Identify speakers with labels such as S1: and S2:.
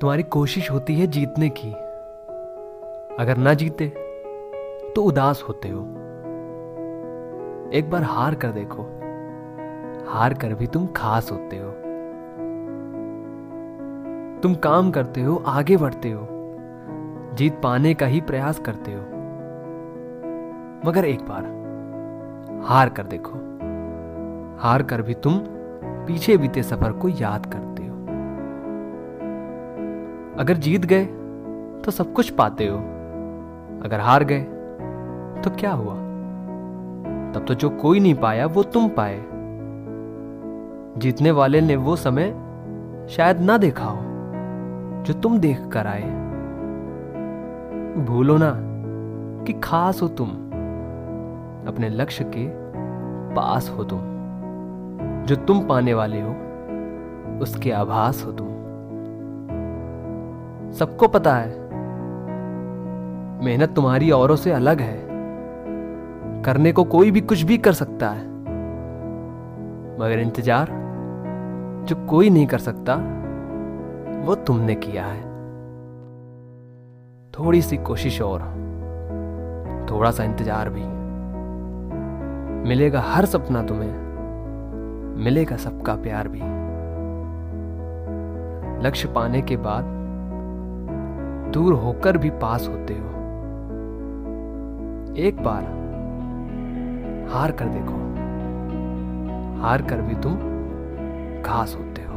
S1: तुम्हारी कोशिश होती है जीतने की। अगर ना जीते तो उदास होते हो। एक बार हार कर देखो। हार कर भी तुम खास होते हो। तुम काम करते हो, आगे बढ़ते हो। जीत पाने का ही प्रयास करते हो। मगर एक बार हार कर देखो। हार कर भी तुम पीछे बीते सफ़र को याद करते अगर जीत गए तो सब कुछ पाते हो। अगर हार गए तो क्या हुआ? तब तो जो कोई नहीं पाया, वो तुम पाए। जीतने वाले ने वो समय शायद ना देखा हो, जो तुम देख कर आए। भूलो ना कि खास हो तुम, अपने लक्ष्य के पास हो तुम। जो तुम पाने वाले हो, उसके आभास हो तुम। सबको पता है। मेहनत तुम्हारी औरों से अलग है। करने को कोई भी कुछ भी कर सकता है। मगर इंतज़ार, जो कोई नहीं कर सकता, वो तुमने किया है। थोड़ी सी कोशिश और थोड़ा सा इंतज़ार भी। मिलेगा हर सपना तुम्हें, मिलेगा सबका प्यार भी। लक्ष्य पाने के बाद दूर होकर भी पास होते हो। एक बार हार कर देखो। हार कर भी तुम घास होते हो।